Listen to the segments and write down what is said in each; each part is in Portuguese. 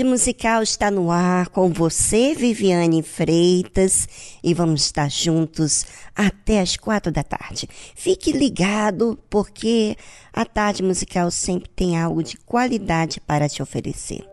Tarde Musical está no ar com você, Viviane Freitas, e vamos estar juntos até as quatro da tarde. Fique ligado, porque a Tarde Musical sempre tem algo de qualidade para te oferecer.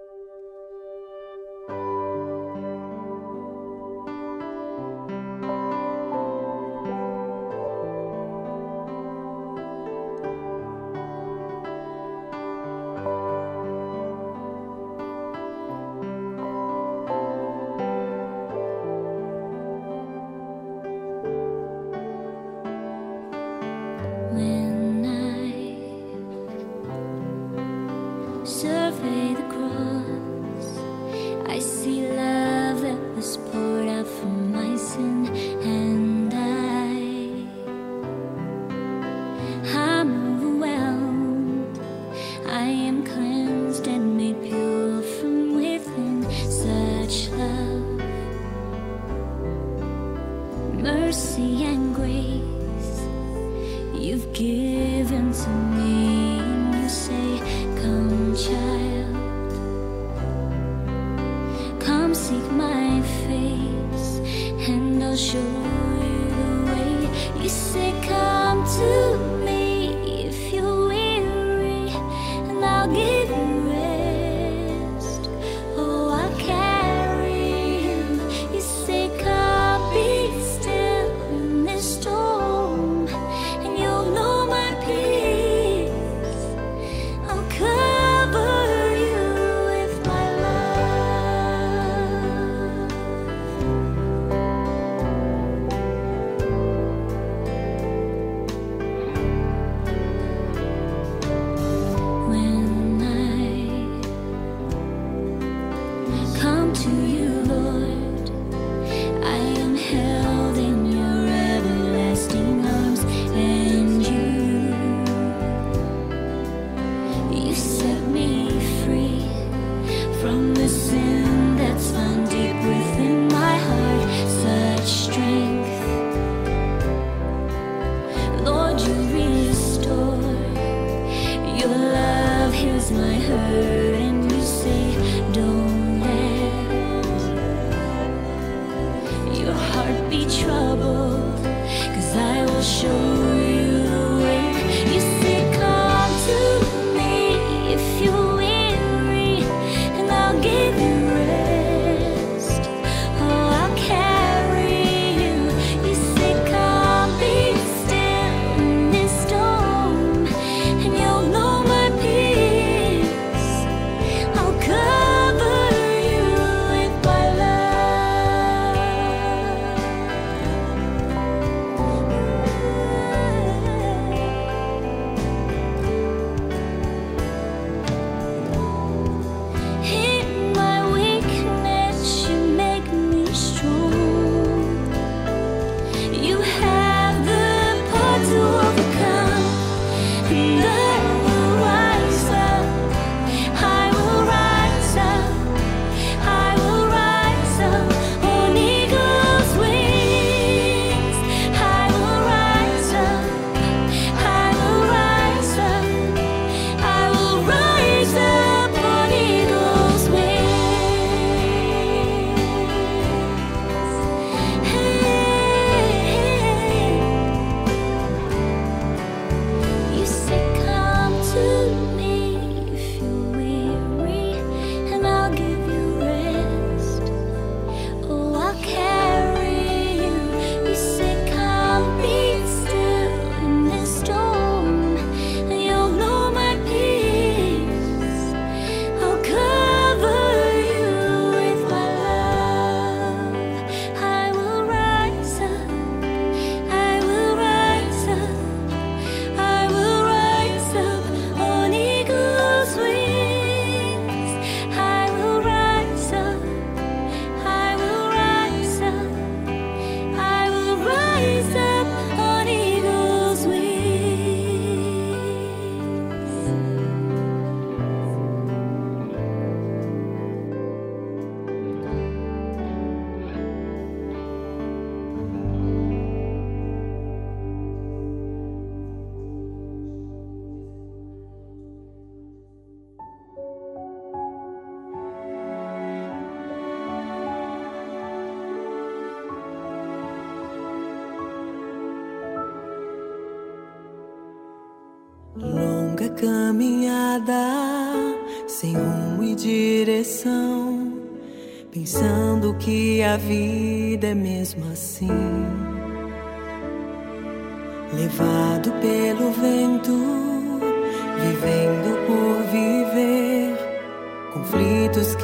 heart be troubled, cause I will show you.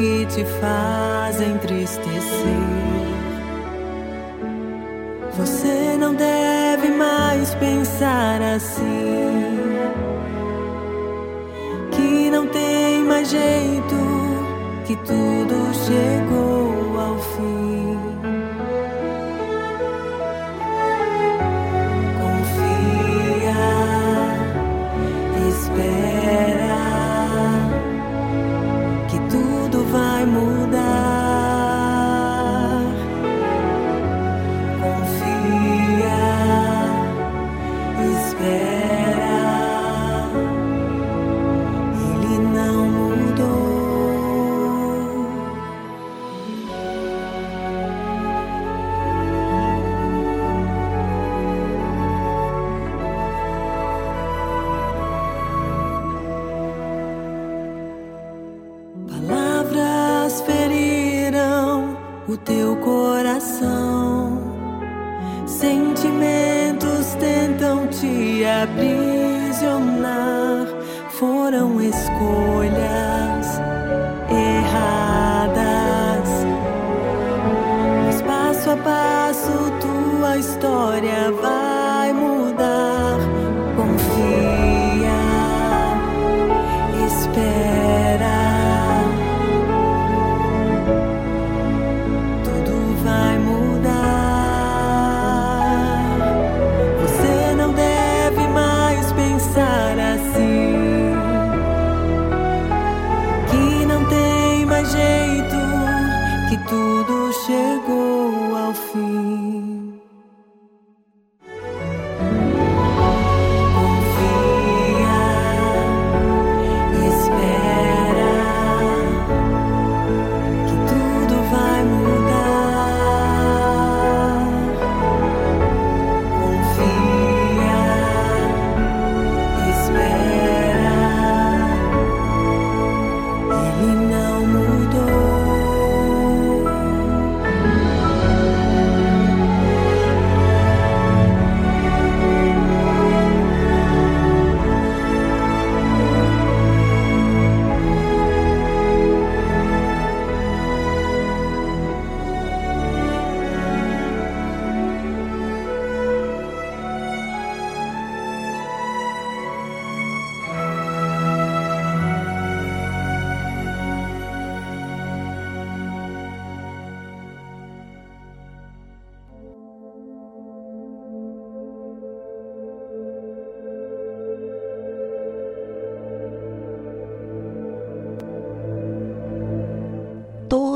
Que te fazem entristecer. Você não deve mais pensar assim não tem mais jeito, que tudo chegou ao fim. Teu coração. Sentimentos tentam te aprisionar, foram escolhas erradas. Mas passo a passo tua história vai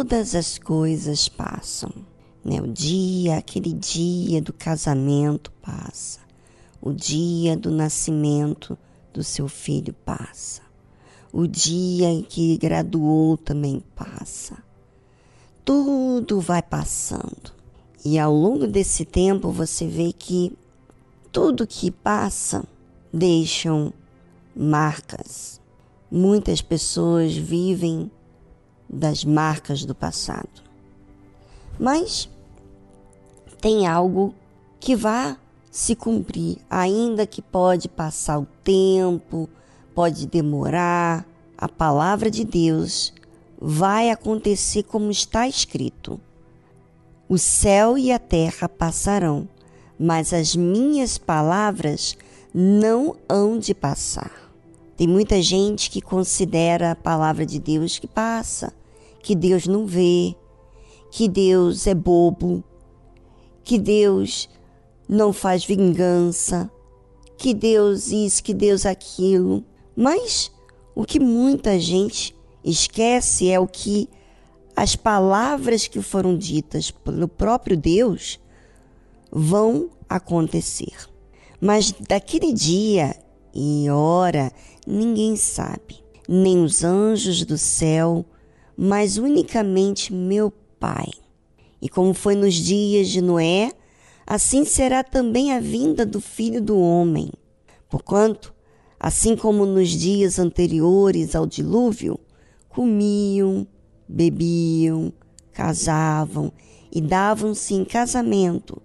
todas as coisas passam. Né? O dia, aquele dia do casamento passa. O dia do nascimento do seu filho passa. O dia em que graduou também passa. Tudo vai passando. E ao longo desse tempo você vê que tudo que passa deixam marcas. Muitas pessoas vivem das marcas do passado. Mas tem algo que vai se cumprir, ainda que pode passar o tempo, pode demorar, a palavra de Deus vai acontecer como está escrito. O céu e a terra passarão, mas as minhas palavras não hão de passar. Tem muita gente que considera a palavra de Deus que passa, que Deus não vê, que Deus é bobo, que Deus não faz vingança, que Deus isso, que Deus aquilo. Mas o que muita gente esquece é o que as palavras que foram ditas pelo próprio Deus vão acontecer. Mas daquele dia e hora ninguém sabe, nem os anjos do céu, mas unicamente meu Pai. E como foi nos dias de Noé, assim será também a vinda do Filho do Homem. Porquanto Assim como nos dias anteriores ao dilúvio, comiam, bebiam, casavam e davam-se em casamento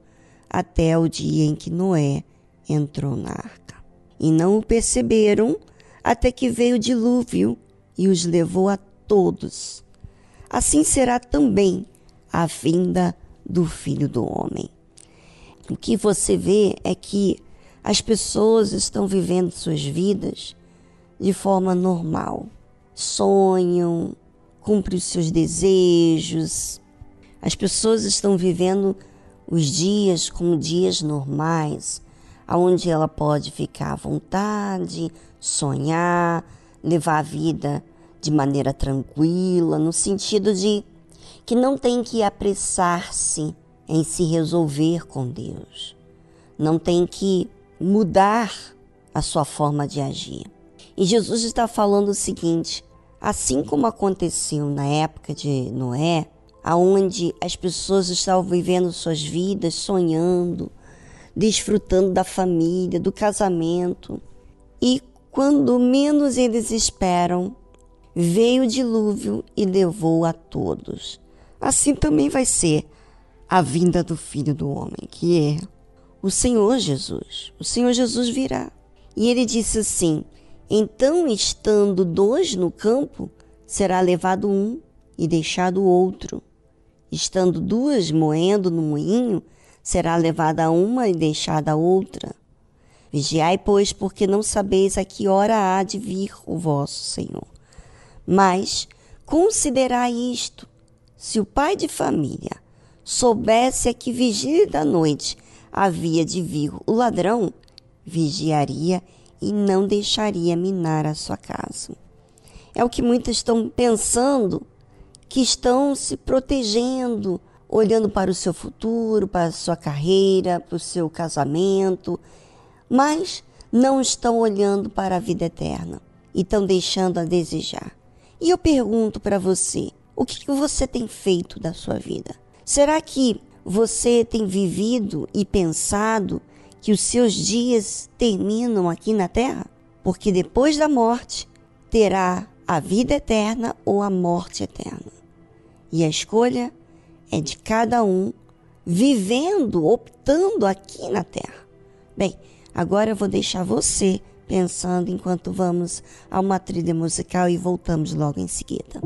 até o dia em que Noé entrou na arca. E não o perceberam até que veio o dilúvio e os levou a todos. Assim será também a vinda do Filho do Homem. O que você vê é que as pessoas estão vivendo suas vidas de forma normal. Sonham, cumprem os seus desejos. As pessoas estão vivendo os dias como dias normais, onde ela pode ficar à vontade, sonhar, levar a vida de maneira tranquila, no sentido de que não tem que apressar-se em se resolver com Deus. Não tem que mudar a sua forma de agir. E Jesus está falando o seguinte: assim como aconteceu na época de Noé, aonde as pessoas estavam vivendo suas vidas, sonhando, desfrutando da família, do casamento, e quando menos eles esperam, veio o dilúvio e levou a todos. Assim também vai ser a vinda do Filho do Homem, que é o Senhor Jesus. O Senhor Jesus virá. E ele disse assim: Então, estando dois no campo, será levado um e deixado o outro. Estando duas moendo no moinho, será levada uma e deixada a outra. Vigiai, pois, porque não sabeis a que hora há de vir o vosso Senhor. Mas considerai isto: se o pai de família soubesse a que vigília da noite havia de vir o ladrão, vigiaria e não deixaria minar a sua casa. É o que muitas estão pensando, que estão se protegendo, olhando para o seu futuro, para a sua carreira, para o seu casamento, mas não estão olhando para a vida eterna e estão deixando a desejar. E eu pergunto para você, o que você tem feito da sua vida? Será que você tem vivido e pensado que os seus dias terminam aqui na terra? Porque depois da morte terá a vida eterna ou a morte eterna. E a escolha é de cada um vivendo, optando aqui na terra. Bem, agora eu vou deixar você pensando enquanto vamos a uma trilha musical e voltamos logo em seguida.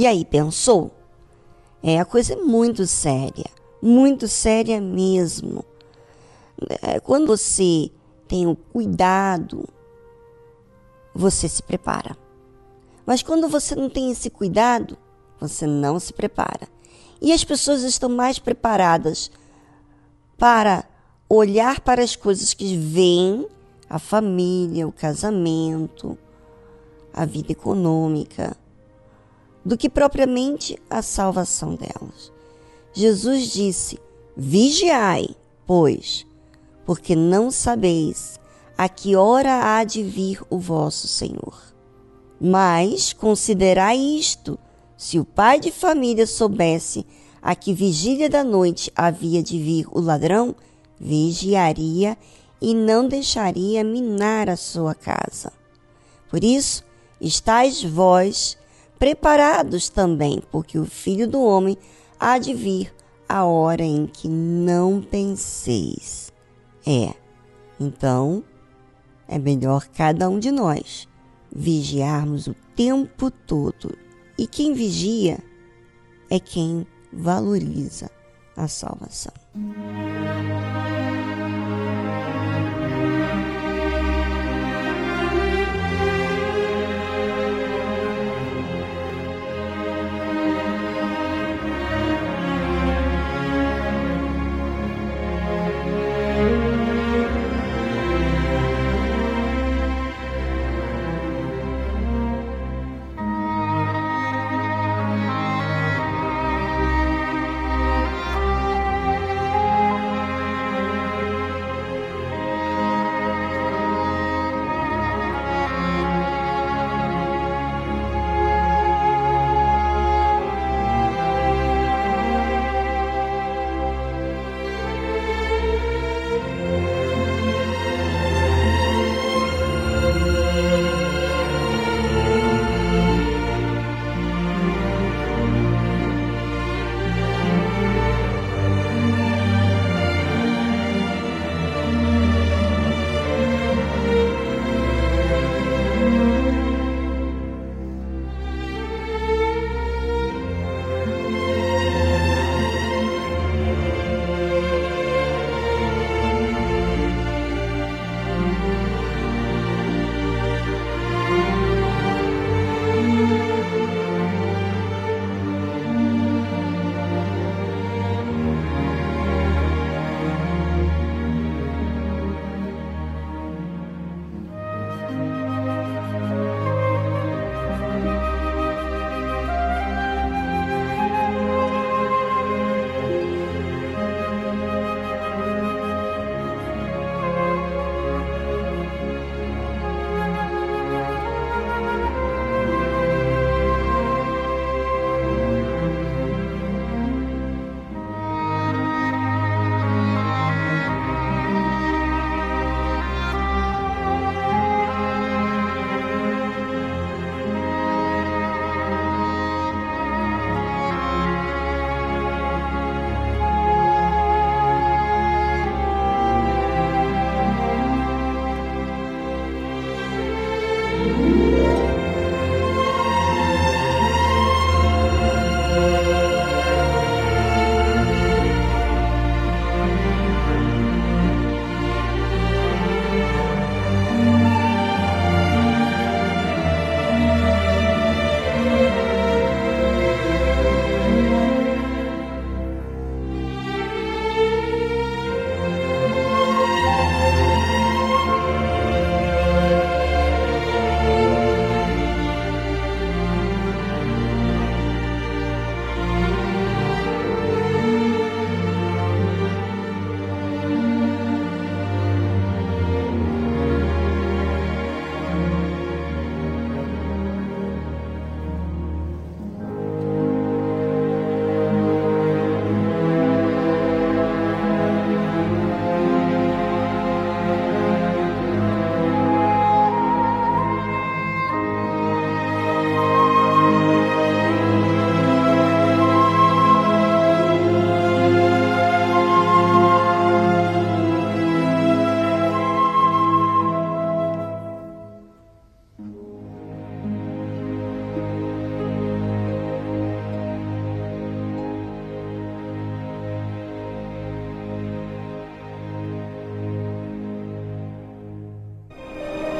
E aí, pensou? É, a coisa é muito séria, muito séria mesmo. É, quando você tem o cuidado, você se prepara. Mas quando você não tem esse cuidado, você não se prepara. E as pessoas estão mais preparadas para olhar para as coisas que vêm a família, o casamento, a vida econômica, do que propriamente a salvação delas. Jesus disse: Vigiai, pois, porque não sabeis a que hora há de vir o vosso Senhor. Mas considerai isto: se o pai de família soubesse a que vigília da noite havia de vir o ladrão, vigiaria e não deixaria minar a sua casa. Por isso, estáis vós preparados também, porque o filho do homem há de vir a hora em que não penseis. É, então, é melhor cada um de nós vigiarmos o tempo todo. E quem vigia é quem valoriza a salvação.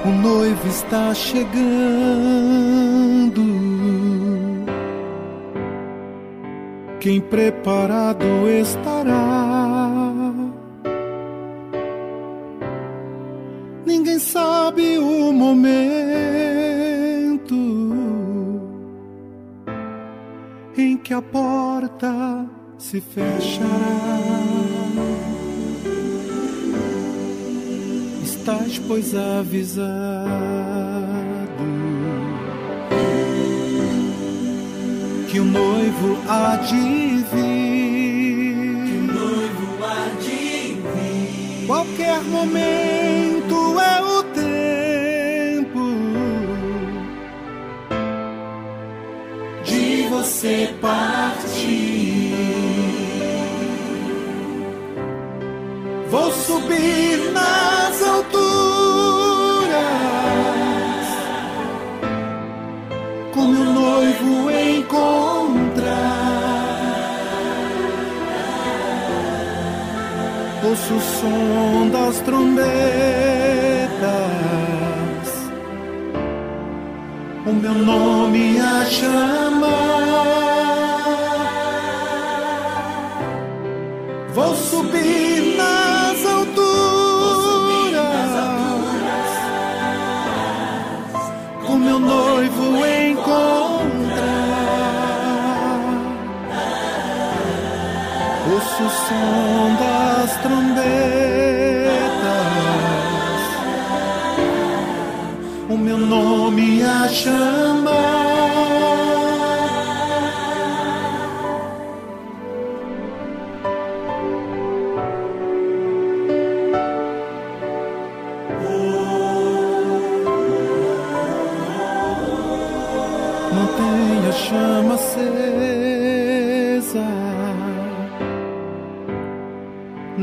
O noivo está chegando. Quem preparado estará. Ninguém sabe o momento em que a porta se fechará. Estás, pois, avisado que o noivo há de vir. noivo há de vir. Qualquer momento é o tempo de você partir. Vou subir nas Ouço o som das trombetas, o meu nome a chamar. Vou subir nas alturas, com meu noivo encontrar. Ouço o som trombetas, o meu nome a chamar.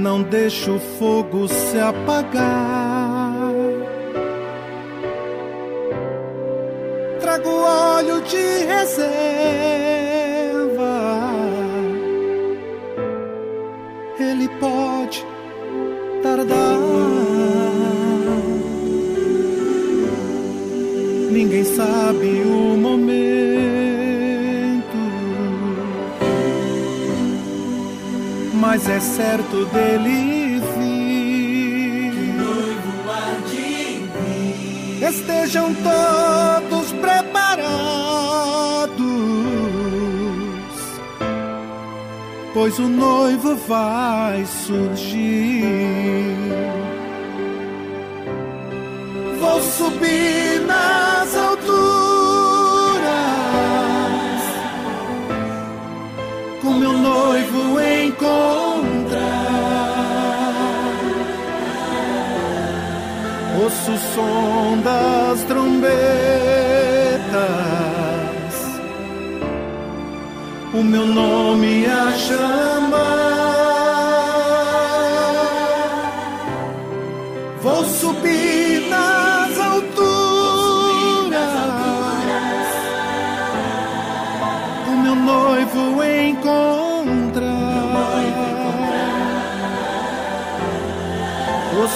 Não deixe o fogo se apagar. Estejam todos preparados Pois o noivo vai surgir. Vou subir nas alturas o som das trombetas, o meu nome a chamar.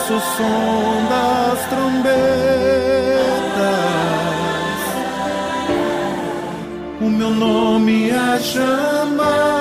Ouço o som das trombetas, o meu nome a chamar.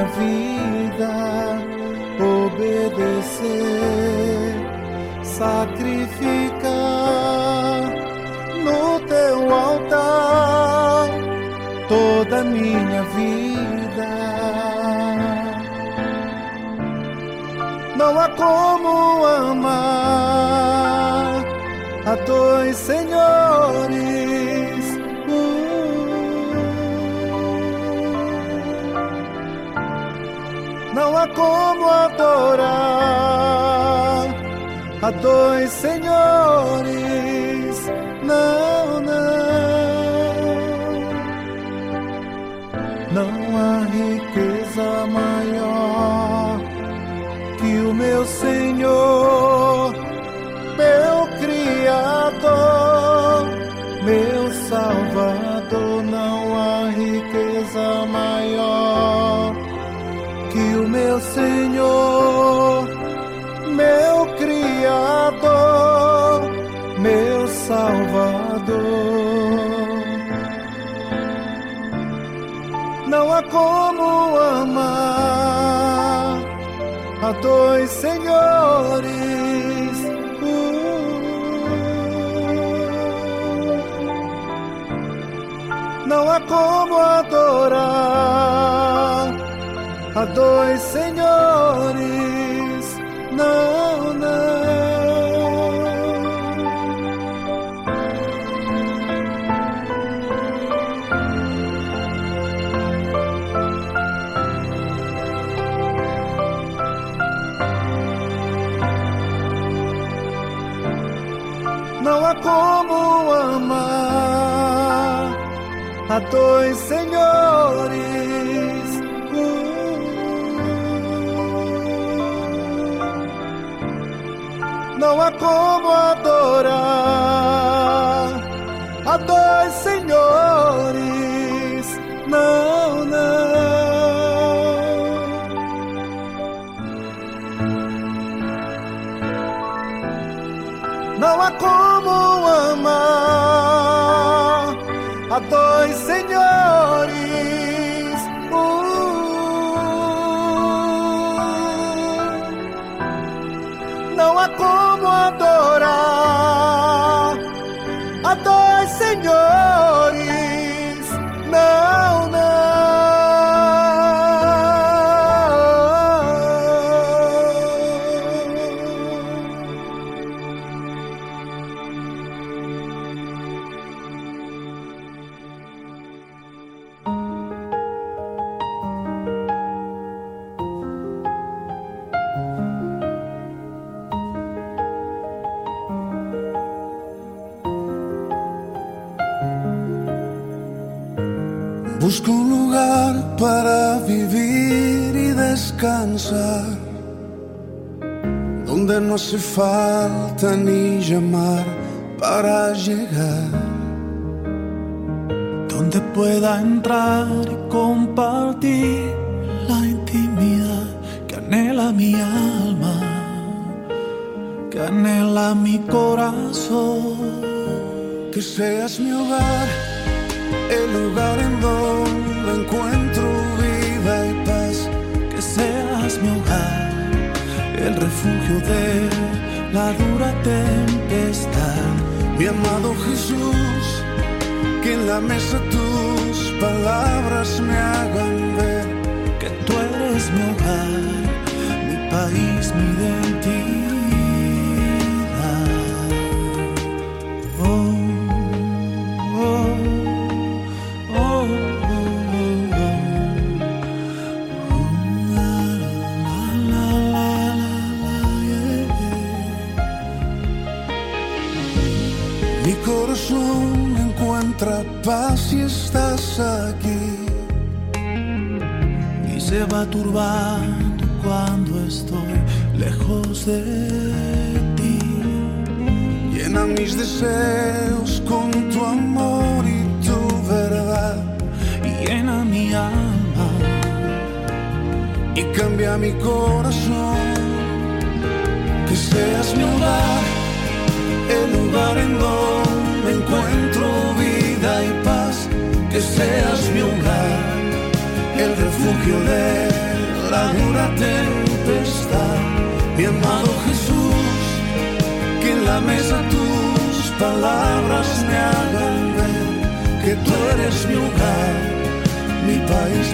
Minha vida. Obedecer, sacrificar no teu altar toda minha vida. Não há como amar a dois senhores. Como adorar a dois senhores. Não, não. Não há riqueza maior que o meu Senhor, Senhor, meu Criador, meu Salvador. Não há como amar a dois senhores. Não há como adorar a dois senhores. Não, não. Não há como amar a dois como adorar a dois senhores. Não, não. Não há como amar a dois dois senhores. Busco un lugar para vivir y descansar, donde no hace falta ni llamar para llegar, donde pueda entrar y compartir la intimidad que anhela mi alma, que anhela mi corazón. que seas mi hogar, el lugar en donde encuentro vida y paz. Que seas mi hogar, el refugio de la dura tempestad. Mi amado Jesús, que en la mesa tus palabras me hagan ver Que tú eres mi hogar, mi país, mi identidad. say.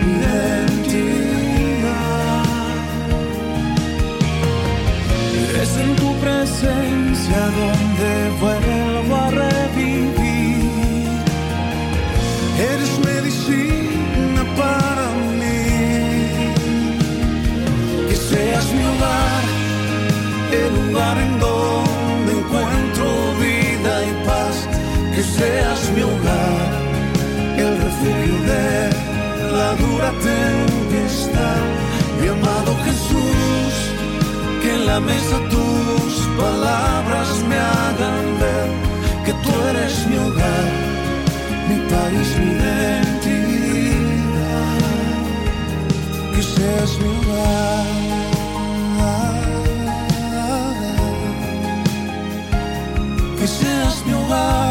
identidad. Es en tu presencia donde vuelvo a revivir. Eres medicina para mí. Que seas mi hogar, el lugar en donde encuentro vida y paz. Que seas mi hogar, el refugio de esta dura tempestad. Mi amado Jesús, que en la mesa tus palabras me hagan ver que tú eres mi hogar, mi país, mi identidad. Que seas mi hogar. Que seas mi hogar.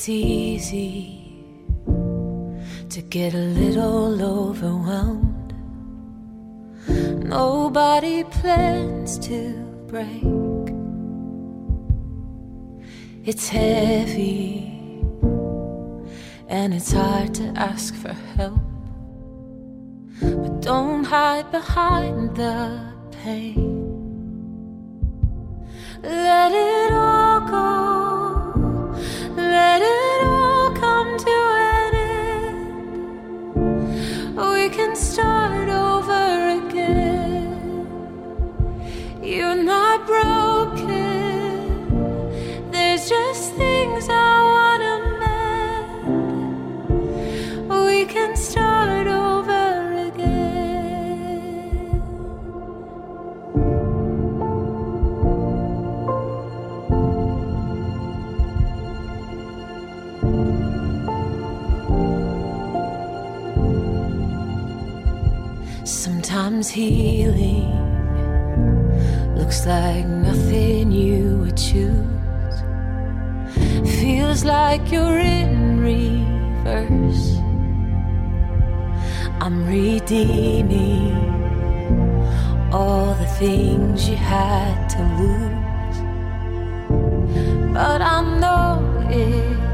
It's easy to get a little overwhelmed. Nobody plans to break. It's heavy and it's hard to ask for help. But don't hide behind the pain. Sometimes healing looks like nothing you would choose. Feels like you're in reverse. I'm redeeming all the things you had to lose. But I know it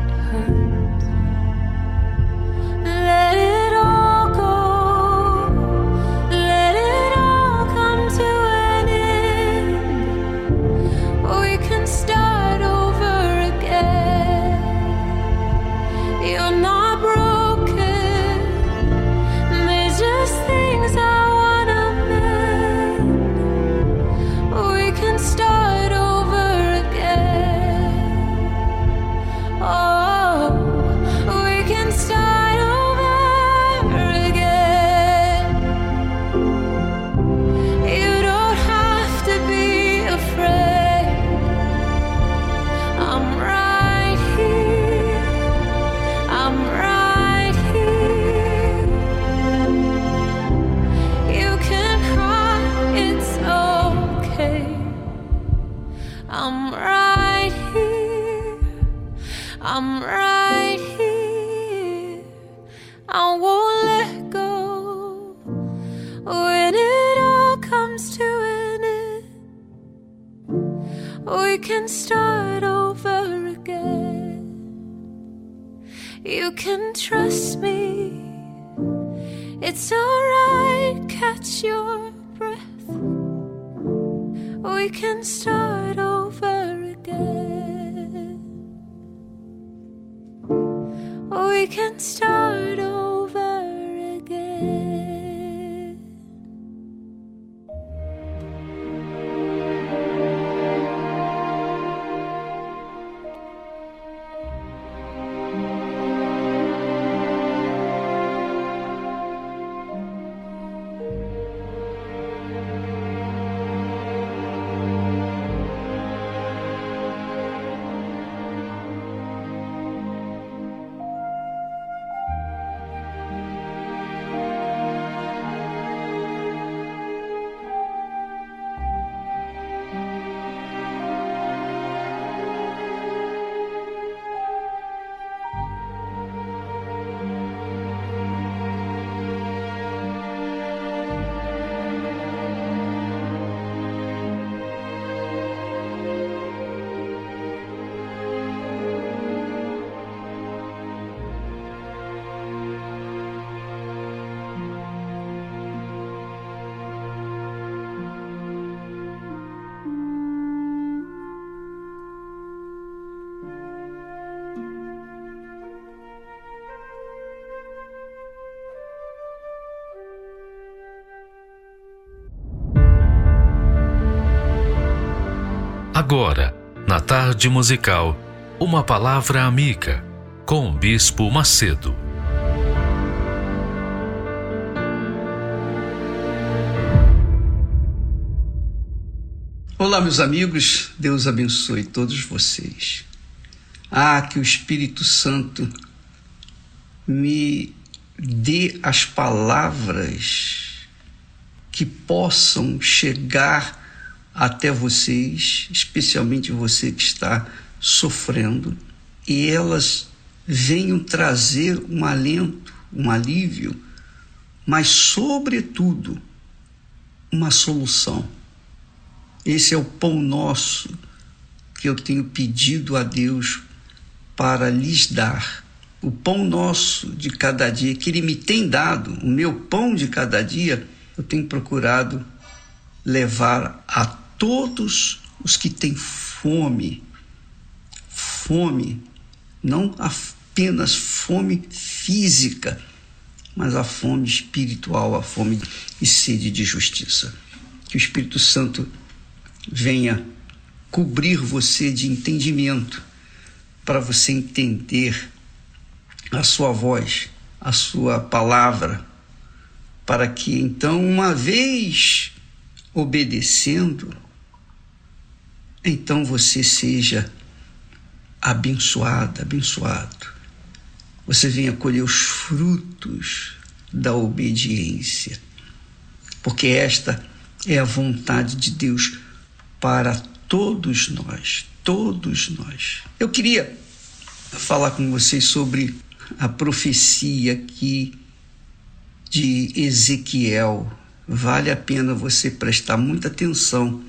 Agora, na tarde musical, uma palavra amiga com o Bispo Macedo. Olá, meus amigos, Deus abençoe todos vocês. Ah, que o Espírito Santo me dê as palavras que possam chegar até vocês, especialmente você que está sofrendo, e elas venham trazer um alento, um alívio, mas, sobretudo, uma solução. Esse é o pão nosso que eu tenho pedido a Deus para lhes dar. O pão nosso de cada dia, que Ele me tem dado, o meu pão de cada dia, eu tenho procurado levar a todos os que têm fome. Fome, não apenas fome física, mas a fome espiritual, a fome e sede de justiça. Que o Espírito Santo venha cobrir você de entendimento para você entender a sua voz, a sua palavra, para que então, uma vez obedecendo, então você seja abençoada, abençoado. Você venha colher os frutos da obediência, porque esta é a vontade de Deus para todos nós, todos nós. Eu queria falar com vocês sobre a profecia aqui de Ezequiel. Vale a pena você prestar muita atenção.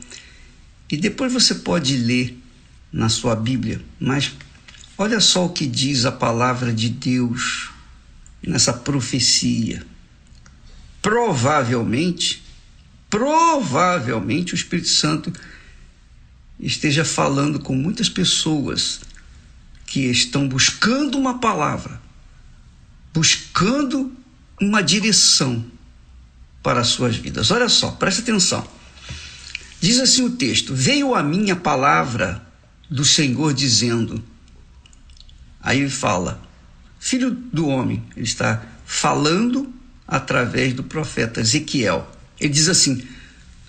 E depois você pode ler na sua Bíblia, mas olha só o que diz a palavra de Deus nessa profecia. Provavelmente, provavelmente o Espírito Santo esteja falando com muitas pessoas que estão buscando uma palavra, buscando uma direção para as suas vidas. Olha só, presta atenção. Diz assim o texto: Veio a minha palavra do Senhor dizendo. Aí ele fala: Filho do homem, ele está falando através do profeta Ezequiel. Ele diz assim: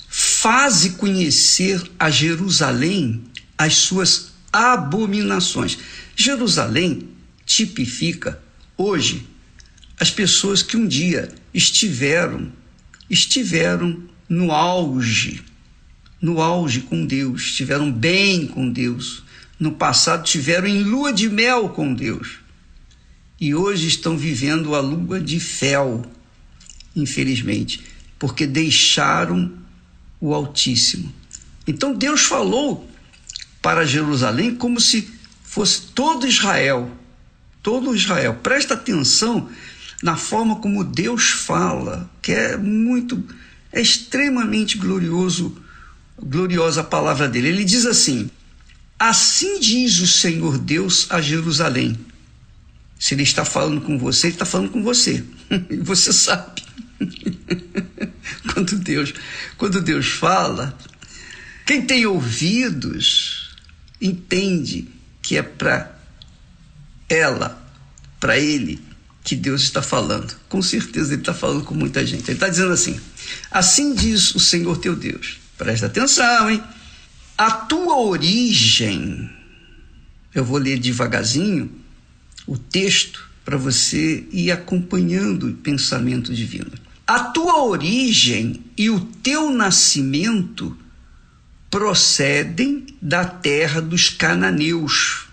Faze conhecer a Jerusalém as suas abominações. Jerusalém tipifica hoje as pessoas que um dia estiveram estiveram no auge, no auge com Deus, estiveram bem com Deus. No passado estiveram em lua de mel com Deus. E hoje estão vivendo a lua de fel, infelizmente, porque deixaram o Altíssimo. Então Deus falou para Jerusalém como se fosse todo Israel. Todo Israel. Presta atenção na forma como Deus fala, que é muito, é extremamente glorioso, gloriosa palavra dele. Ele diz assim: Assim diz o Senhor Deus a Jerusalém. Se ele está falando com você, ele está falando com você. E você sabe. quando Deus, quando Deus fala, quem tem ouvidos entende que é para ela, para ele que Deus está falando. Com certeza ele está falando com muita gente. Ele está dizendo assim: Assim diz o Senhor teu Deus. Presta atenção, hein? A tua origem, eu vou ler devagarzinho o texto para você ir acompanhando o pensamento divino. A tua origem e o teu nascimento procedem da terra dos cananeus,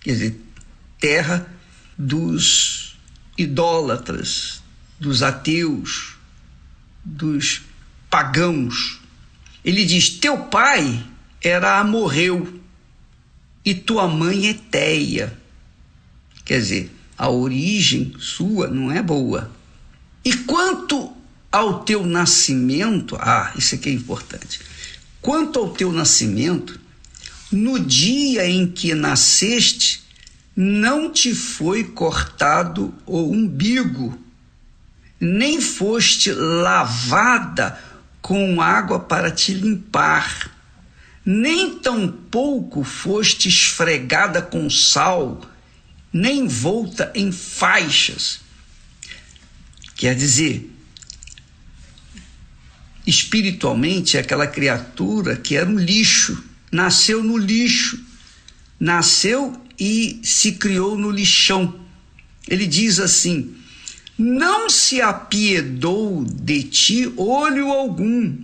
quer dizer, terra dos idólatras, dos ateus, dos pagãos. Ele diz: Teu pai era amorreu e tua mãe é Teia. Quer dizer, a origem sua não é boa. E quanto ao teu nascimento, ah, isso aqui é importante. Quanto ao teu nascimento, no dia em que nasceste, não te foi cortado o umbigo, nem foste lavada com água para te limpar, nem tampouco foste esfregada com sal, nem volta em faixas Quer dizer, espiritualmente aquela criatura que era um lixo, nasceu no lixo, nasceu e se criou no lixão. Ele diz assim: Não se apiedou de ti olho algum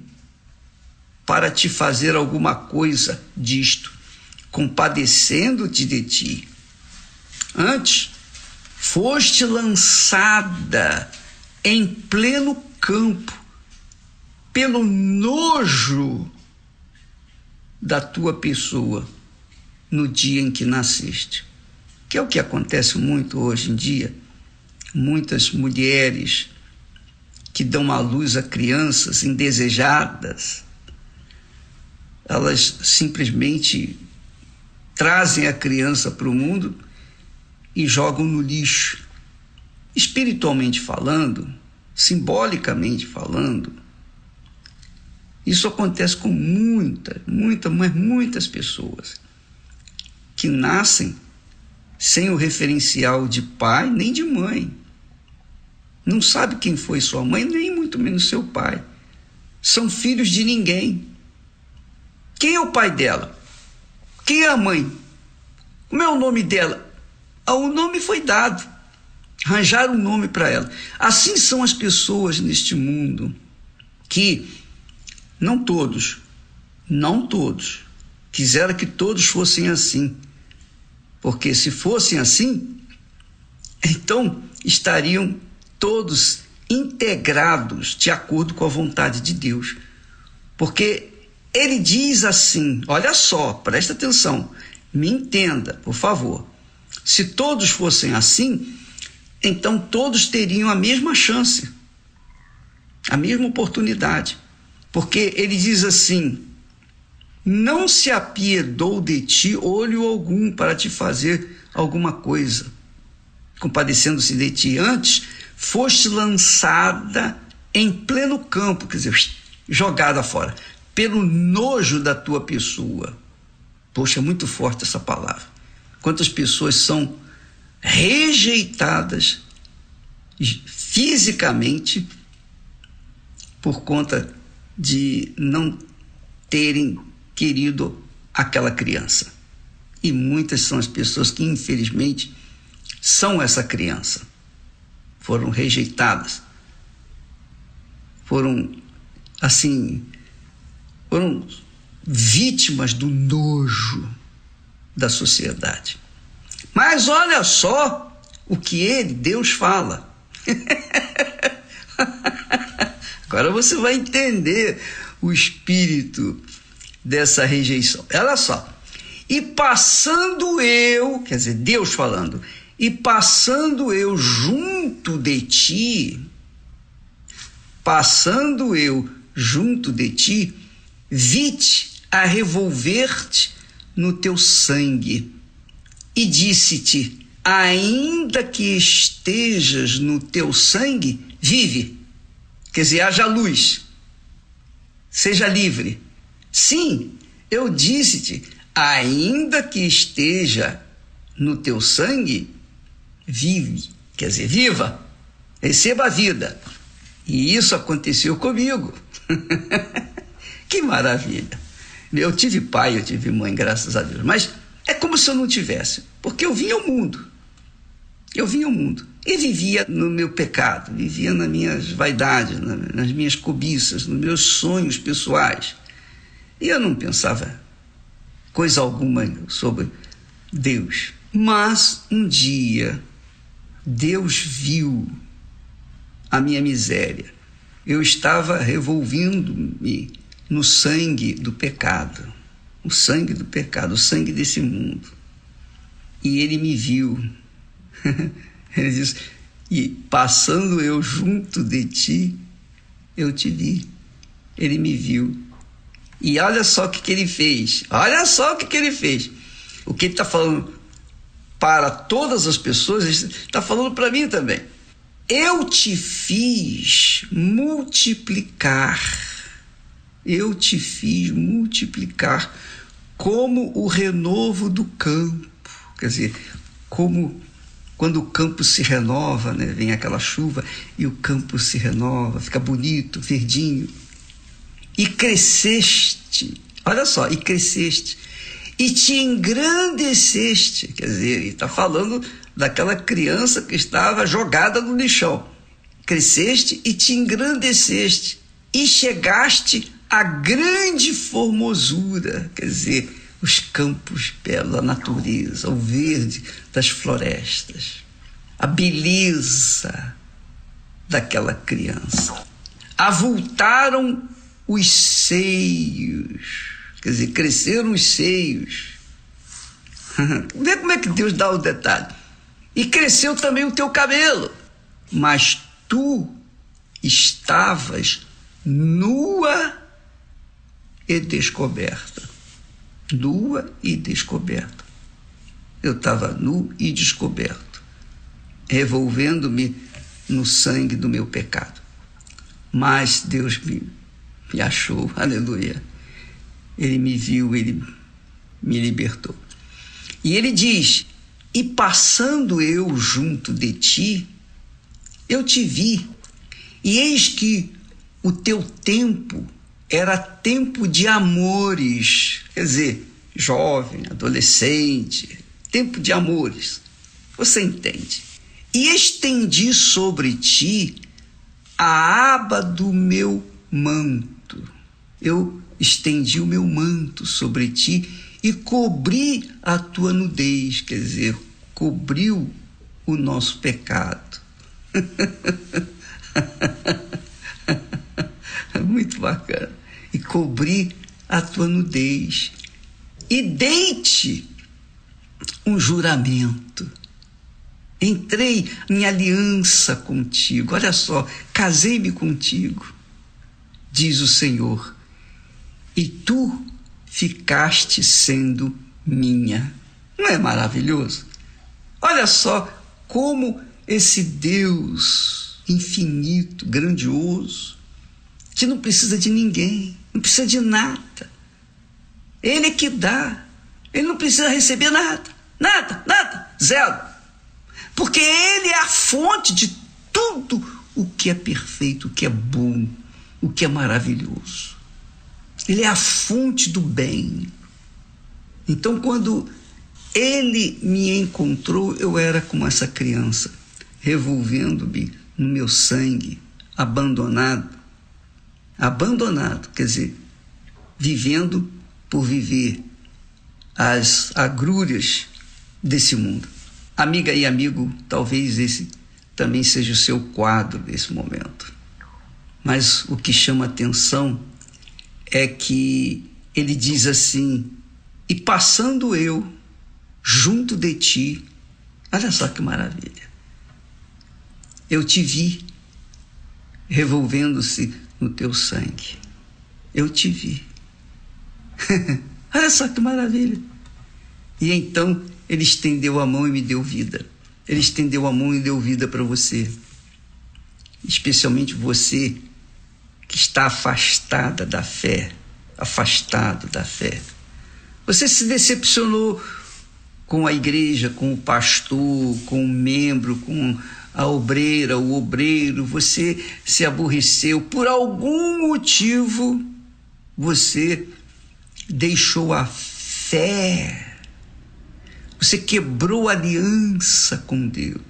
para te fazer alguma coisa disto, compadecendo-te de ti. Antes, foste lançada em pleno campo pelo nojo da tua pessoa no dia em que nasceste. Que é o que acontece muito hoje em dia. Muitas mulheres que dão à luz a crianças indesejadas, elas simplesmente trazem a criança para o mundo e jogam no lixo. Espiritualmente falando, simbolicamente falando, isso acontece com muitas, muitas, mas muitas pessoas que nascem sem o referencial de pai nem de mãe. Não sabe quem foi sua mãe, nem muito menos seu pai. São filhos de ninguém. Quem é o pai dela? Quem é a mãe? Como é o nome dela? Ah, o nome foi dado. Arranjaram um nome para ela. Assim são as pessoas neste mundo que, não todos, não todos, quiseram que todos fossem assim. Porque se fossem assim, então estariam todos integrados de acordo com a vontade de Deus. Porque ele diz assim: olha só, presta atenção, me entenda, por favor. Se todos fossem assim, então todos teriam a mesma chance, a mesma oportunidade. Porque ele diz assim: não se apiedou de ti olho algum para te fazer alguma coisa, compadecendo-se de ti. Antes, foste lançada em pleno campo, quer dizer, jogada fora pelo nojo da tua pessoa. Poxa, é muito forte essa palavra. Quantas pessoas são rejeitadas fisicamente por conta de não terem querido aquela criança. E muitas são as pessoas que, infelizmente, são essa criança. Foram rejeitadas. Foram, assim, foram vítimas do nojo da sociedade. Mas olha só o que ele, Deus, fala. Agora você vai entender o espírito dessa rejeição. Olha só. E passando eu, quer dizer, Deus falando, e passando eu junto de ti, passando eu junto de ti, vi-te a revolver-te no teu sangue e disse-te: ainda que estejas no teu sangue, vive. Quer dizer, haja luz, seja livre. Sim, eu disse-te: ainda que esteja no teu sangue, vive. Quer dizer, viva, receba a vida. E isso aconteceu comigo. Que maravilha! Eu tive pai, eu tive mãe, graças a Deus, mas é como se eu não tivesse, porque eu vinha ao mundo. Eu vinha ao mundo e vivia no meu pecado, vivia nas minhas vaidades, nas minhas cobiças, nos meus sonhos pessoais. E eu não pensava coisa alguma sobre Deus. Mas um dia Deus viu a minha miséria. Eu estava revolvendo-me no sangue do pecado, o sangue do pecado, o sangue desse mundo. E ele me viu. ele diz: E passando eu junto de ti, eu te vi. Ele me viu. E olha só o que, que ele fez. Olha só o que, que ele fez. O que ele está falando para todas as pessoas, ele está falando para mim também. Eu te fiz multiplicar eu te fiz multiplicar como o renovo do campo. Quer dizer, como quando o campo se renova, né? vem aquela chuva e o campo se renova, fica bonito, verdinho. E cresceste, olha só, e cresceste, e te engrandeceste. Quer dizer, ele está falando daquela criança que estava jogada no lixão. Cresceste e te engrandeceste, e chegaste a grande formosura, quer dizer, os campos belos, a natureza, o verde das florestas, a beleza daquela criança. Avultaram os seios, quer dizer, cresceram os seios. Vê como é que Deus dá o detalhe. E cresceu também o teu cabelo, mas tu estavas nua e descoberta. Nua e descoberta. Eu estava nu e descoberto, revolvendo-me no sangue do meu pecado. Mas Deus me, me achou, aleluia. Ele me viu, ele me libertou. E ele diz: E passando eu junto de ti, eu te vi, e eis que o teu tempo era tempo de amores, quer dizer, jovem, adolescente, tempo de amores. Você entende? E estendi sobre ti a aba do meu manto. Eu estendi o meu manto sobre ti e cobri a tua nudez, quer dizer, cobriu o nosso pecado. Muito bacana. E cobri a tua nudez. E deite um juramento. Entrei em aliança contigo. Olha só, casei-me contigo, diz o Senhor. E tu ficaste sendo minha. Não é maravilhoso? Olha só como esse Deus infinito, grandioso, que não precisa de ninguém, não precisa de nada. Ele é que dá. Ele não precisa receber nada, nada, nada, zero. Porque ele é a fonte de tudo o que é perfeito, o que é bom, o que é maravilhoso. Ele é a fonte do bem. Então, quando ele me encontrou, eu era como essa criança, revolvendo-me no meu sangue, abandonado. Abandonado, quer dizer, vivendo por viver as agrúrias desse mundo. Amiga e amigo, talvez esse também seja o seu quadro nesse momento. Mas o que chama atenção é que ele diz assim: E passando eu junto de ti, olha só que maravilha, eu te vi revolvendo-se no teu sangue. Eu te vi. olha só que maravilha. E então ele estendeu a mão e me deu vida. Ele estendeu a mão e deu vida para você. Especialmente você que está afastada da fé, afastado da fé. Você se decepcionou com a igreja, com o pastor, com o membro, com a obreira, o obreiro, você se aborreceu por algum motivo, você deixou a fé. Você quebrou a aliança com Deus.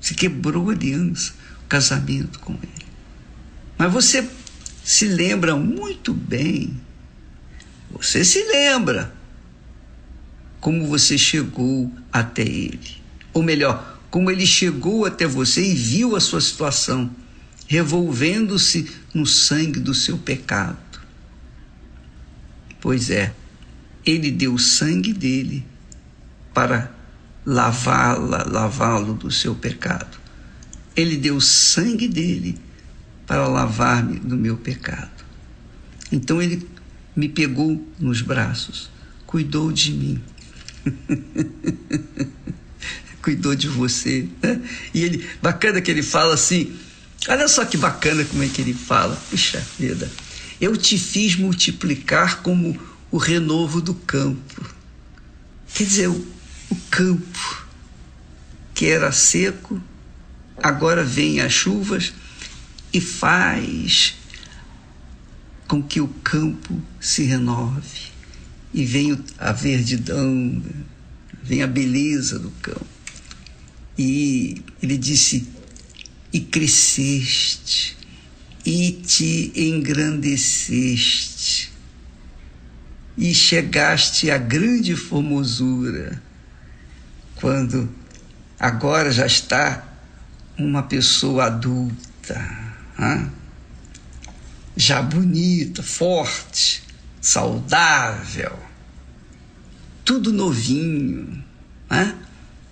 Você quebrou a aliança, o casamento com Ele. Mas você se lembra muito bem, você se lembra como você chegou até ele. Ou melhor, como ele chegou até você e viu a sua situação, revolvendo-se no sangue do seu pecado. Pois é, ele deu o sangue dele para lavá-la, lavá-lo do seu pecado. Ele deu o sangue dele para lavar-me do meu pecado. Então ele me pegou nos braços, cuidou de mim. cuidou de você. Né? E ele, bacana que ele fala assim, olha só que bacana como é que ele fala. Puxa vida, eu te fiz multiplicar como o renovo do campo. Quer dizer, o, o campo que era seco, agora vem as chuvas e faz com que o campo se renove e venha a verdidão, vem a beleza do campo. E ele disse: E cresceste, e te engrandeceste. e chegaste à grande formosura, quando agora já está uma pessoa adulta, já bonita, forte, saudável, tudo novinho. Hein?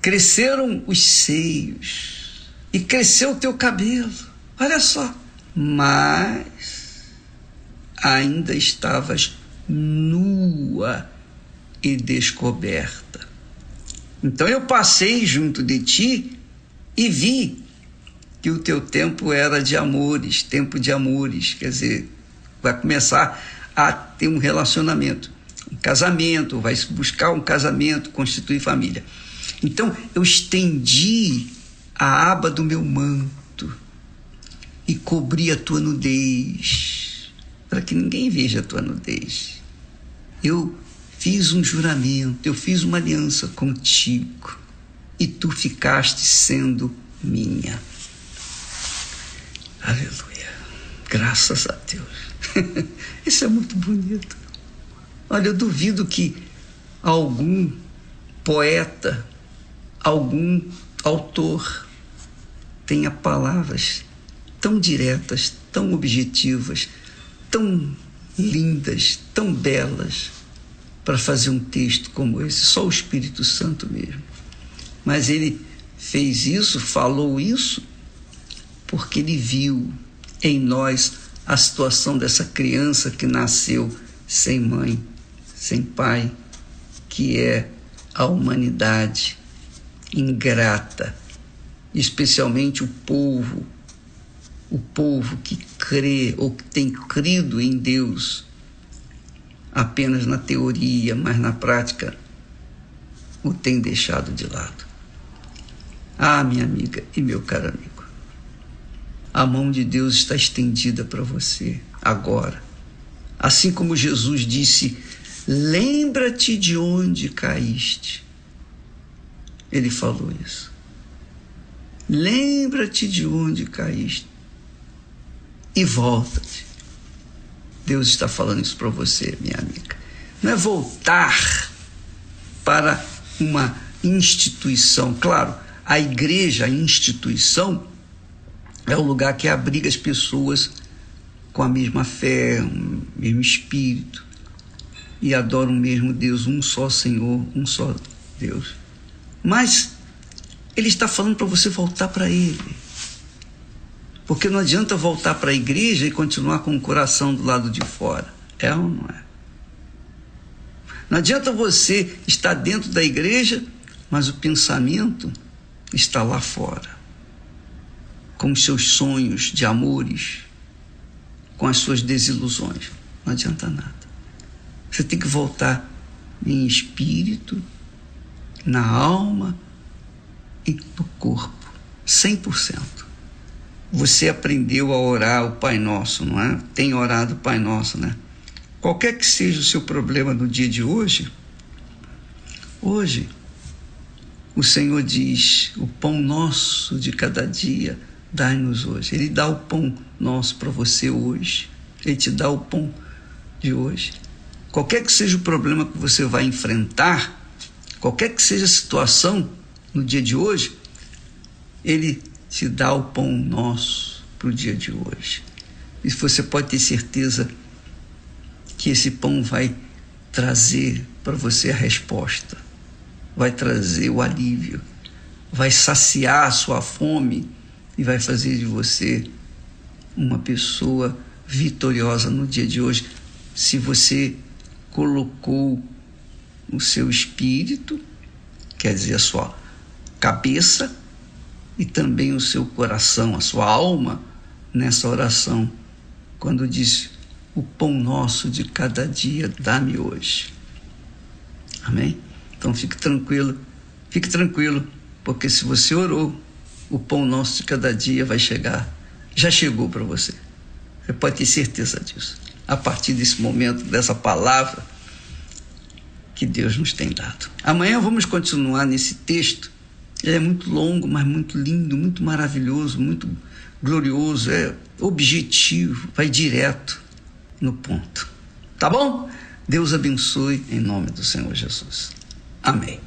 Cresceram os seios e cresceu o teu cabelo. Olha só. Mas ainda estavas nua e descoberta. Então eu passei junto de ti e vi que o teu tempo era de amores, tempo de amores, quer dizer, vai começar a ter um relacionamento, um casamento, vai buscar um casamento, constituir família. Então eu estendi a aba do meu manto e cobri a tua nudez, para que ninguém veja a tua nudez. Eu fiz um juramento, eu fiz uma aliança contigo e tu ficaste sendo minha. Aleluia. Graças a Deus. Isso é muito bonito. Olha, eu duvido que algum poeta, algum autor tenha palavras tão diretas, tão objetivas, tão lindas, tão belas para fazer um texto como esse, só o Espírito Santo mesmo. Mas ele fez isso, falou isso, porque ele viu em nós a situação dessa criança que nasceu sem mãe, sem pai, que é a humanidade ingrata, especialmente o povo, o povo que crê ou que tem crido em Deus apenas na teoria, mas na prática o tem deixado de lado. Ah, minha amiga e meu caro amigo, a mão de Deus está estendida para você agora. Assim como Jesus disse: Lembra-te de onde caíste. Ele falou isso. Lembra-te de onde caíste e volta-te. Deus está falando isso para você, minha amiga. Não é voltar para uma instituição. Claro, a igreja, a instituição, é o lugar que abriga as pessoas com a mesma fé, o mesmo espírito e adoram o mesmo Deus, um só Senhor, um só Deus. Mas ele está falando para você voltar para ele. Porque não adianta voltar para a igreja e continuar com o coração do lado de fora. É ou não é? Não adianta você estar dentro da igreja, mas o pensamento está lá fora. Com os seus sonhos de amores, com as suas desilusões. Não adianta nada. Você tem que voltar em espírito, na alma e no corpo. 100% você aprendeu a orar o Pai Nosso, não é? Tem orado o Pai Nosso, né? Qualquer que seja o seu problema no dia de hoje, hoje, o Senhor diz: o pão nosso de cada dia, dai-nos hoje. Ele dá o pão nosso para você hoje. Ele te dá o pão de hoje. Qualquer que seja o problema que você vai enfrentar, qualquer que seja a situação no dia de hoje, Ele te dá o pão nosso para o dia de hoje. E você pode ter certeza que esse pão vai trazer para você a resposta, vai trazer o alívio, vai saciar a sua fome e vai fazer de você uma pessoa vitoriosa no dia de hoje, se você colocou o seu espírito, quer dizer, a sua cabeça, e também o seu coração, a sua alma nessa oração, quando diz: O pão nosso de cada dia dá-me hoje. Amém? Então fique tranquilo, fique tranquilo, porque se você orou, o pão nosso de cada dia vai chegar. Já chegou para você. Você pode ter certeza disso. A partir desse momento, dessa palavra que Deus nos tem dado. Amanhã vamos continuar nesse texto ele é muito longo, mas muito lindo, muito maravilhoso, muito glorioso, é objetivo, vai direto no ponto. Tá bom? Deus abençoe em nome do Senhor Jesus. Amém.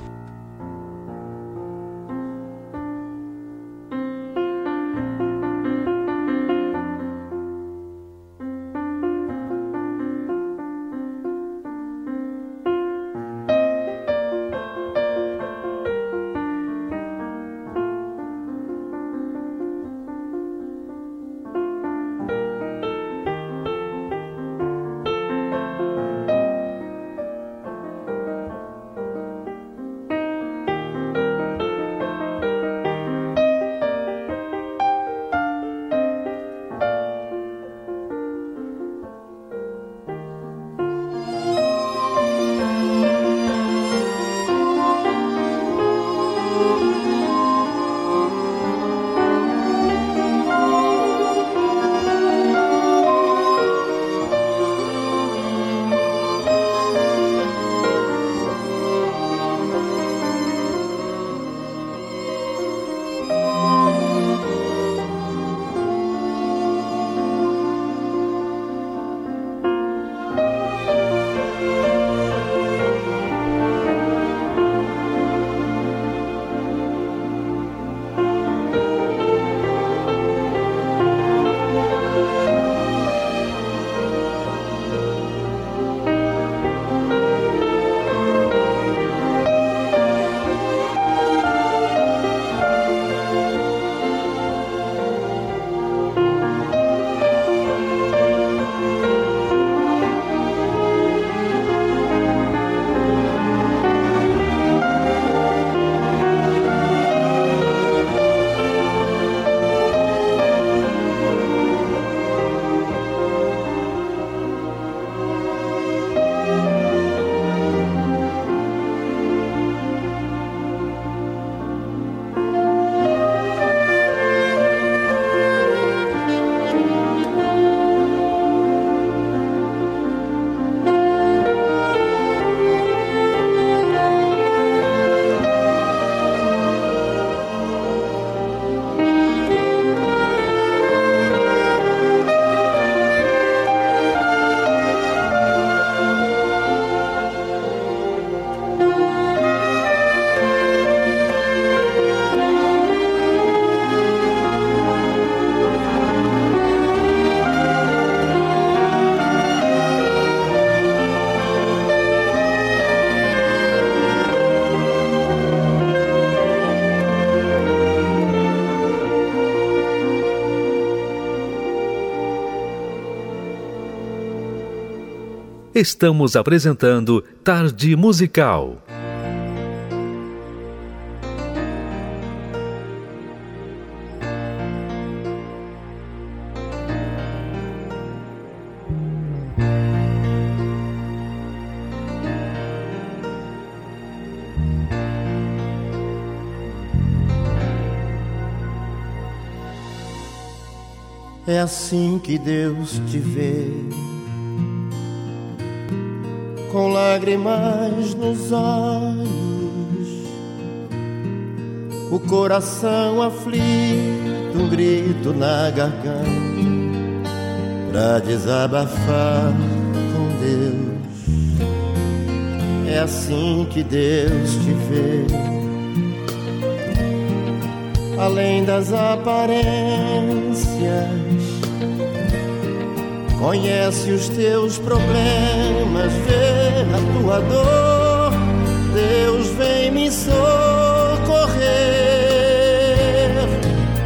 Estamos apresentando Tarde Musical. É assim que Deus te vê com lágrimas nos olhos, o coração aflito, um grito na garganta, pra desabafar com Deus. É assim que Deus te vê, além das aparências Conhece os teus problemas, vê a tua dor. Deus vem me socorrer.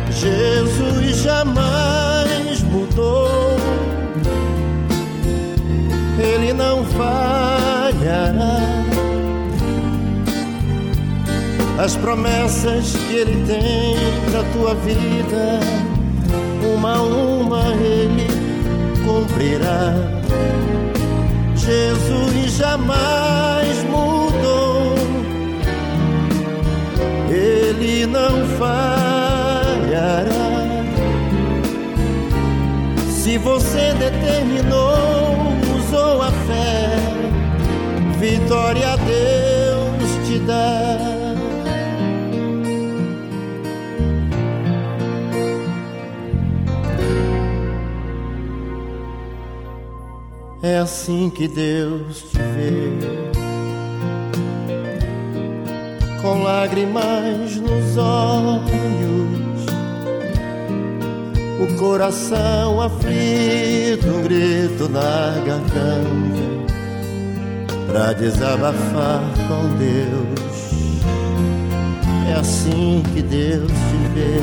Jesus jamais mudou. Ele não falhará. As promessas que ele tem pra tua vida, uma a uma ele cumprirá. Jesus jamais mudou, ele não falhará. Se você determinou, usou a fé, vitória a Deus te dá. É assim que Deus te vê. Com lágrimas nos olhos, o coração aflito, um grito na garganta, pra desabafar com Deus. É assim que Deus te vê.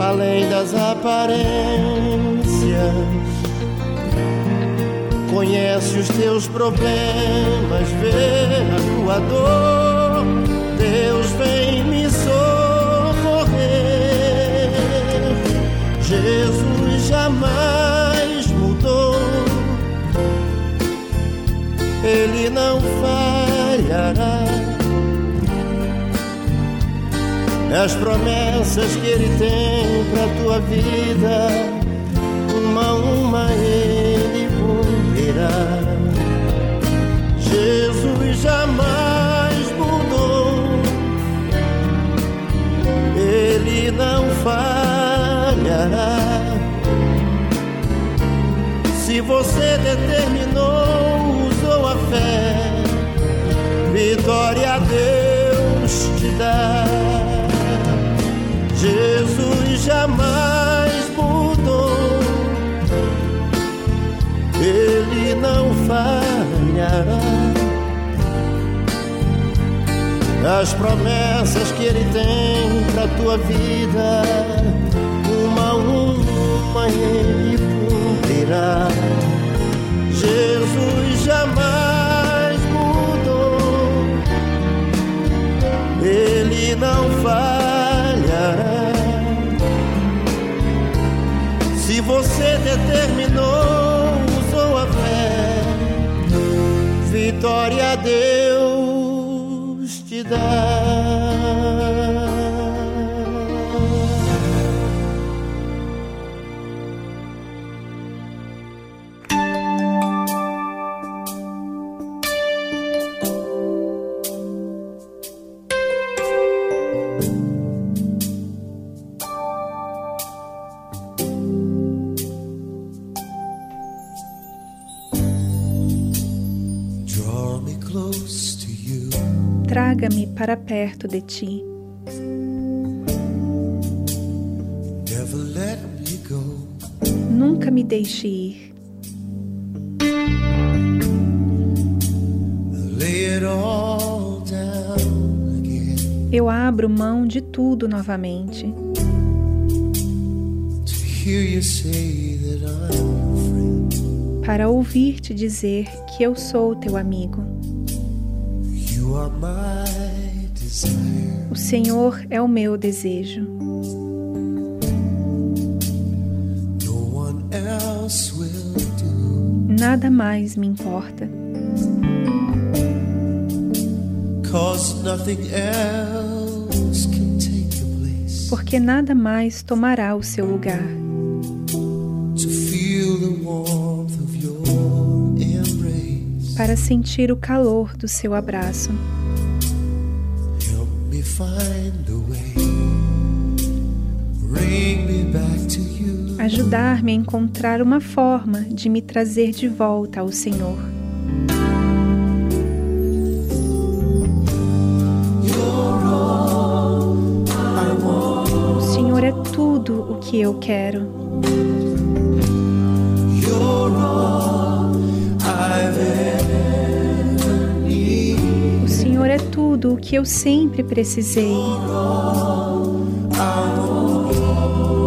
Além das aparências conhece os teus problemas, vê a tua dor. Deus vem me socorrer. Jesus jamais mudou, Ele não falhará. As promessas que Ele tem pra tua vida, uma a uma Ele cumprirá. Jesus jamais mudou, Ele não falhará. Se você determinou, usou a fé, vitória a Deus te dá. Jesus jamais falhará. As promessas que Ele tem pra tua vida, uma a uma Ele cumprirá. Jesus jamais mudou, Ele não falhará. Se você determinou, Deus te dá. Para perto de ti. Nunca me deixe ir. Eu abro mão de tudo novamente. Para ouvir-te dizer que eu sou teu amigo. You are my. O Senhor é o meu desejo. Nada mais me importa, porque nada mais tomará o seu lugar. Para sentir o calor do seu abraço. Ajudar-me a encontrar uma forma de me trazer de volta ao Senhor. O Senhor é tudo o que eu quero. Tudo o que eu sempre precisei.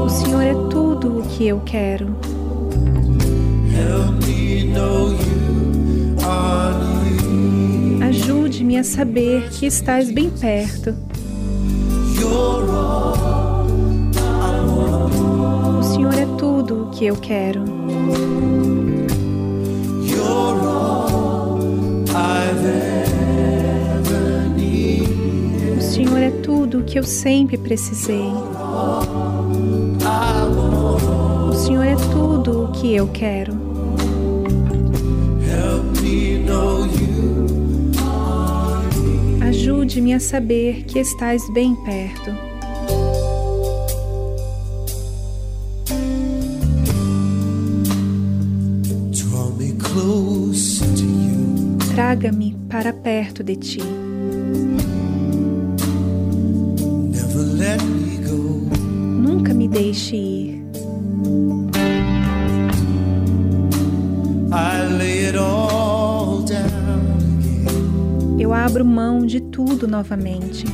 O Senhor é tudo o que eu quero. Ajude-me a saber que estás bem perto. O Senhor é tudo o que eu quero. tudo o que eu sempre precisei. O Senhor é tudo o que eu quero. Ajude-me a saber que estás bem perto. Traga-me para perto de ti. Deixe ir. Eu abro mão de tudo novamente.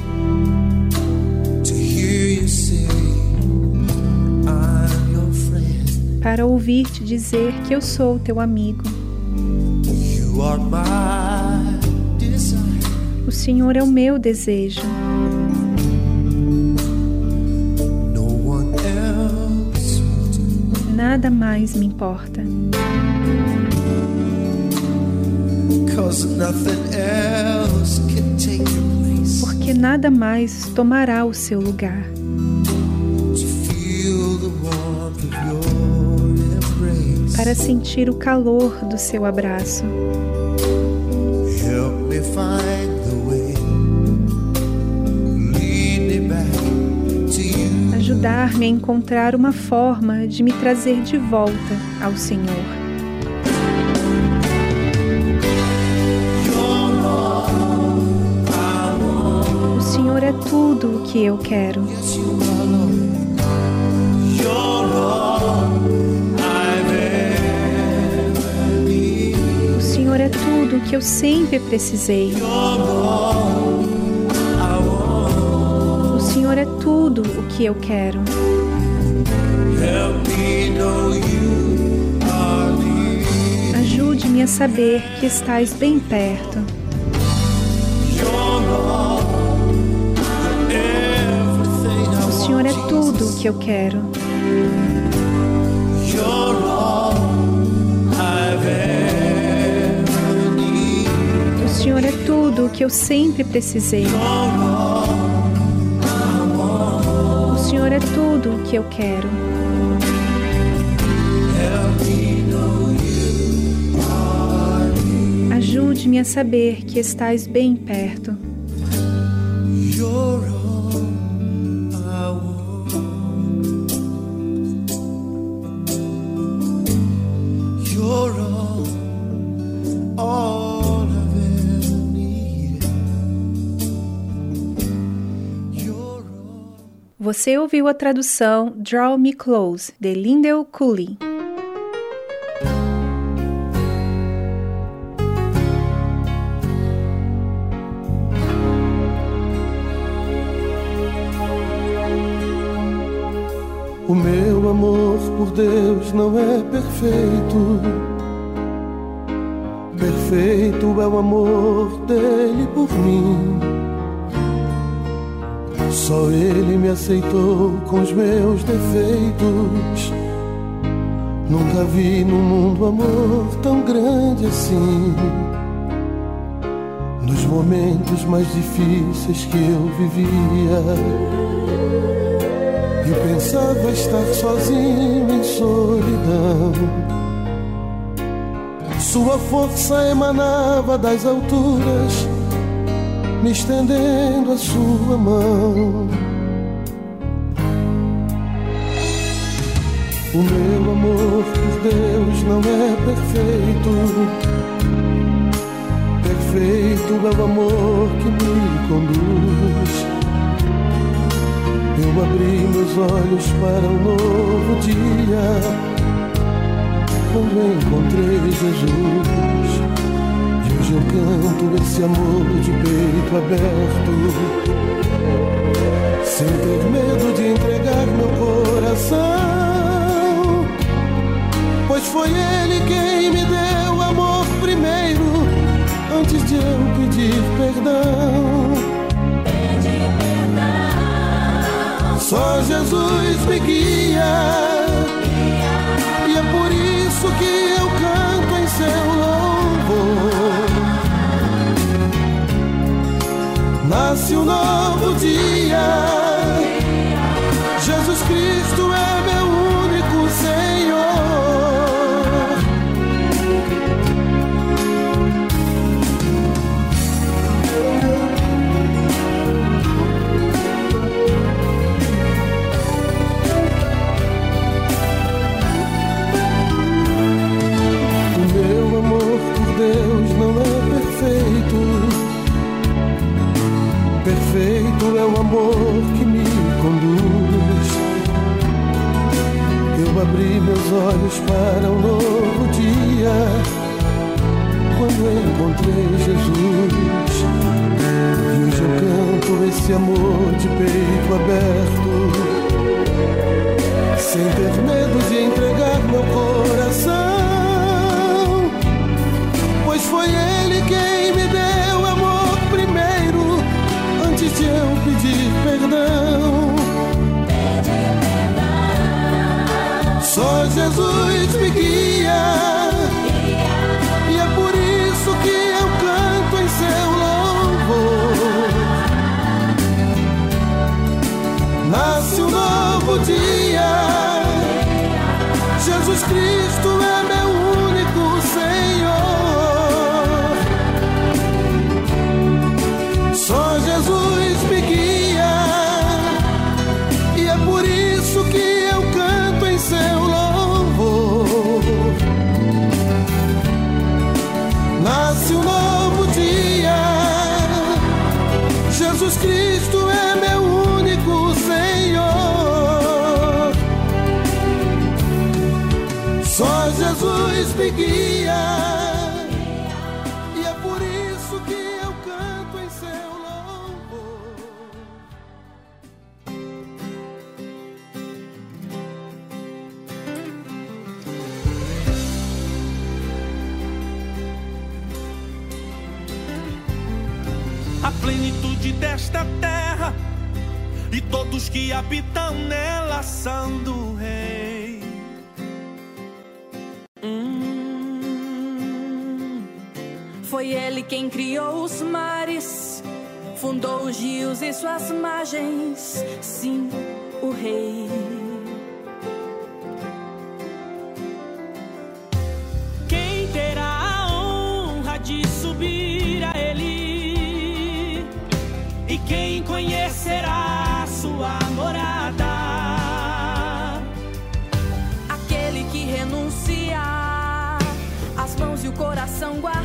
Para ouvir-te dizer que eu sou teu amigo. O Senhor é o meu desejo. Nada mais me importa. Porque nada mais tomará o seu lugar. Para sentir o calor do seu abraço. Ajudar-me a encontrar uma forma de me trazer de volta ao Senhor. O Senhor é tudo o que eu quero. O Senhor é tudo o que eu sempre precisei. O Senhor é tudo o que eu quero. Ajude-me a saber que estás bem perto. O Senhor é tudo o que eu quero. O Senhor é tudo o que eu sempre precisei. O Senhor é tudo o que eu quero. Ajude-me a saber que estás bem perto. Você ouviu a tradução Draw Me Close, de Lindell Cooley. Por Deus não é perfeito. Perfeito é o amor dele por mim. Só ele me aceitou com os meus defeitos. Nunca vi no mundo amor tão grande assim. Nos momentos mais difíceis que eu vivia. E pensava estar sozinho em solidão. Sua força emanava das alturas, me estendendo a sua mão. O meu amor por Deus não é perfeito. Perfeito é o amor que me conduz. Eu abri meus olhos para um novo dia quando encontrei Jesus. E hoje eu canto esse amor de peito aberto, sem ter medo de entregar meu coração, pois foi Ele quem me deu amor primeiro, antes de eu pedir perdão. Só Jesus me guia. E é por isso que eu canto em seu louvor. Nasce um novo dia. Jesus Cristo é Tudo é o amor que me conduz. Eu abri meus olhos para um novo dia quando encontrei Jesus. E hoje eu canto esse amor de peito aberto, sem ter medo de entregar meu coração, pois foi Ele Jesus me guia. que habitam nela são do rei. Hum, foi ele quem criou os mares, fundou os rios e suas margens. Sim, o rei. sangua.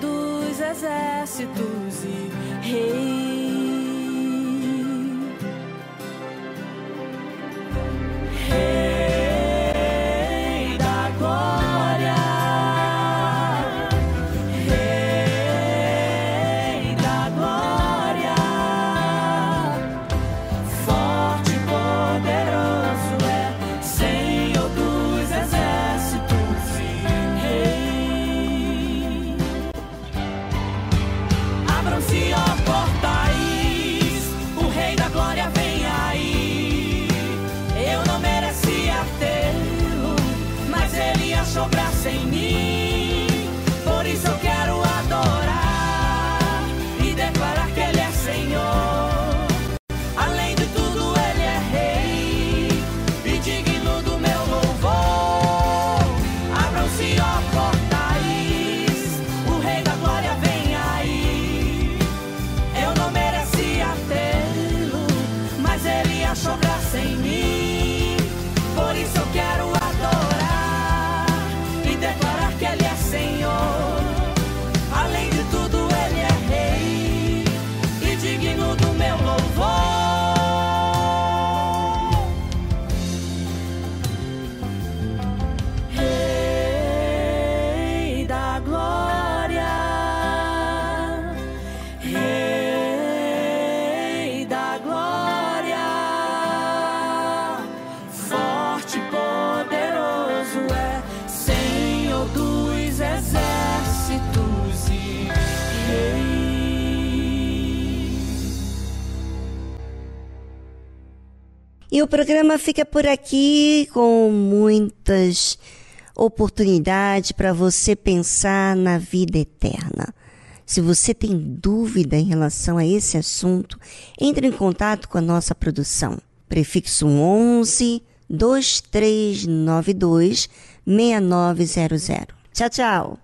dos exércitos e reis. E o programa fica por aqui com muitas oportunidades para você pensar na vida eterna. Se você tem dúvida em relação a esse assunto, entre em contato com a nossa produção. Prefixo 11 2392 6900. Tchau, tchau.